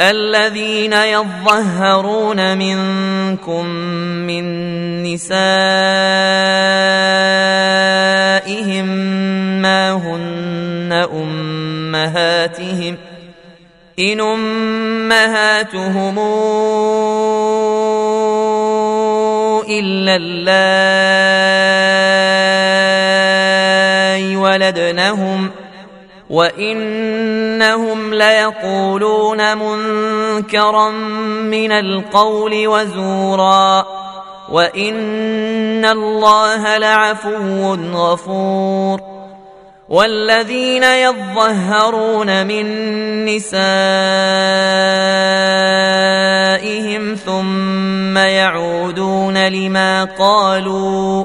الذين يظهرون منكم من نسائهم ما هن أمهاتهم إن أمهاتهم إلا الله ولدنهم وانهم ليقولون منكرا من القول وزورا وان الله لعفو غفور والذين يظهرون من نسائهم ثم يعودون لما قالوا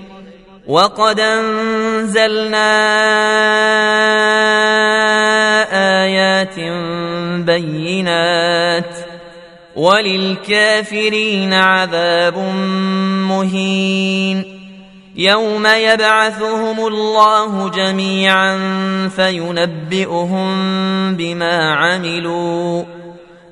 وقد أنزلنا آيات بينات وللكافرين عذاب مهين يوم يبعثهم الله جميعا فينبئهم بما عملوا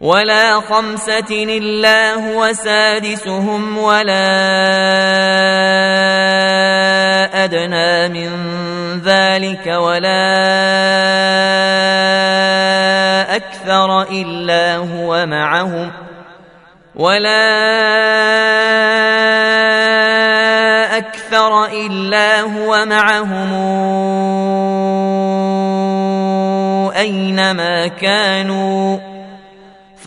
ولا خمسة إلا هو سادسهم ولا أدنى من ذلك ولا أكثر إلا هو معهم ولا أكثر إلا هو معهم أينما كانوا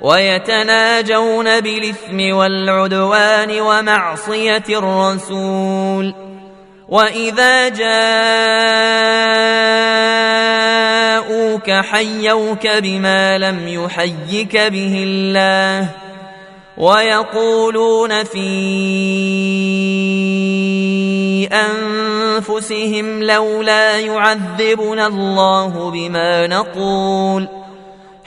ويتناجون بالإثم والعدوان ومعصية الرسول. وإذا جاءوك حيوك بما لم يحيك به الله ويقولون في أنفسهم لولا يعذبنا الله بما نقول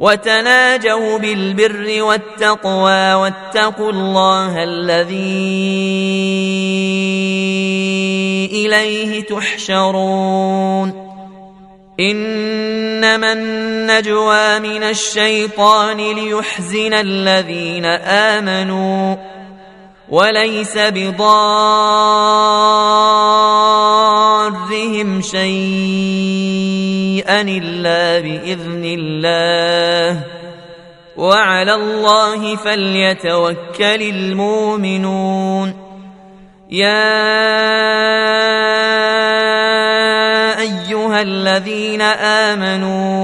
وتناجوا بالبر والتقوى واتقوا الله الذي إليه تحشرون. إنما النجوى من الشيطان ليحزن الذين آمنوا وليس بضارهم شيئا الا باذن الله وعلى الله فليتوكل المؤمنون يا ايها الذين امنوا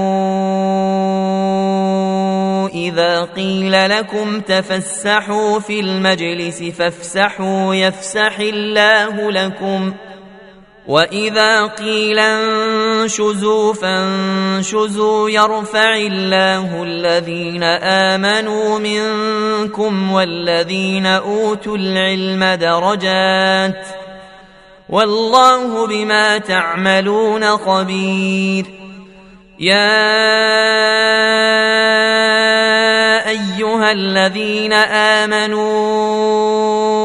اذا قيل لكم تفسحوا في المجلس فافسحوا يفسح الله لكم واذا قيل انشزوا فانشزوا يرفع الله الذين امنوا منكم والذين اوتوا العلم درجات والله بما تعملون خبير يا ايها الذين امنوا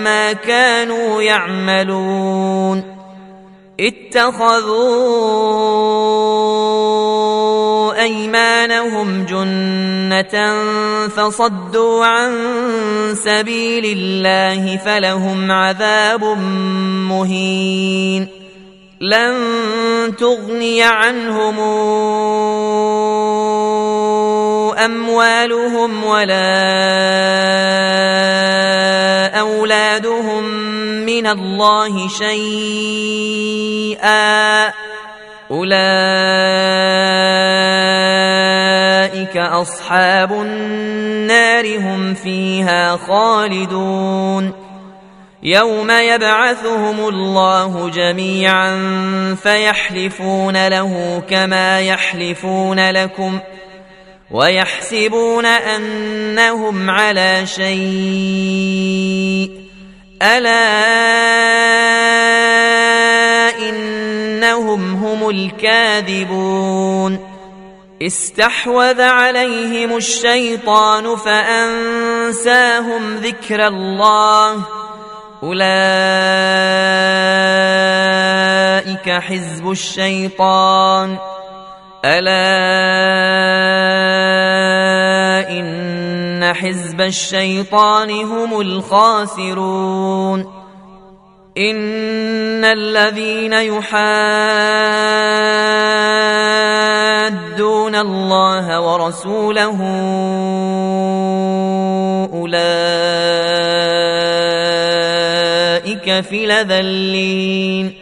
ما كانوا يعملون. اتخذوا أيمانهم جنة فصدوا عن سبيل الله فلهم عذاب مهين. لن تغني عنهم أموالهم ولا اولادهم من الله شيئا اولئك اصحاب النار هم فيها خالدون يوم يبعثهم الله جميعا فيحلفون له كما يحلفون لكم ويحسبون انهم على شيء ألا إنهم هم الكاذبون استحوذ عليهم الشيطان فأنساهم ذكر الله أولئك حزب الشيطان ألا إن حزب الشيطان هم الخاسرون. إن الذين يحادون الله ورسوله أولئك في لذلين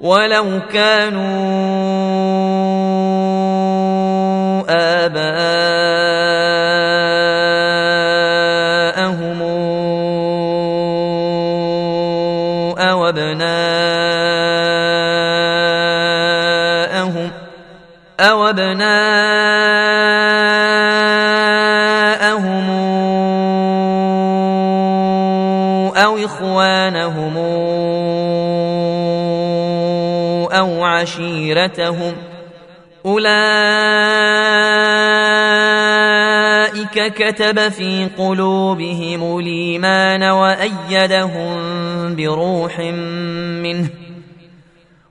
ولو كانوا آباءهم أو أبناءهم أو أبناءهم أو إخوانهم أو عشيرتهم أولئك كتب في قلوبهم الإيمان وأيدهم بروح منه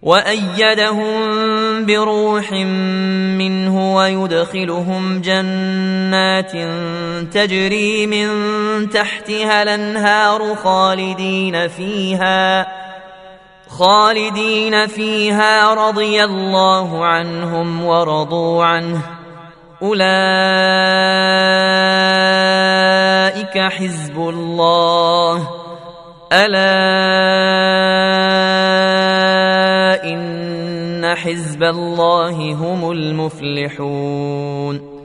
وأيدهم بروح منه ويدخلهم جنات تجري من تحتها الأنهار خالدين فيها. خالدين فيها رضي الله عنهم ورضوا عنه. أولئك حزب الله. ألا إن حزب الله هم المفلحون.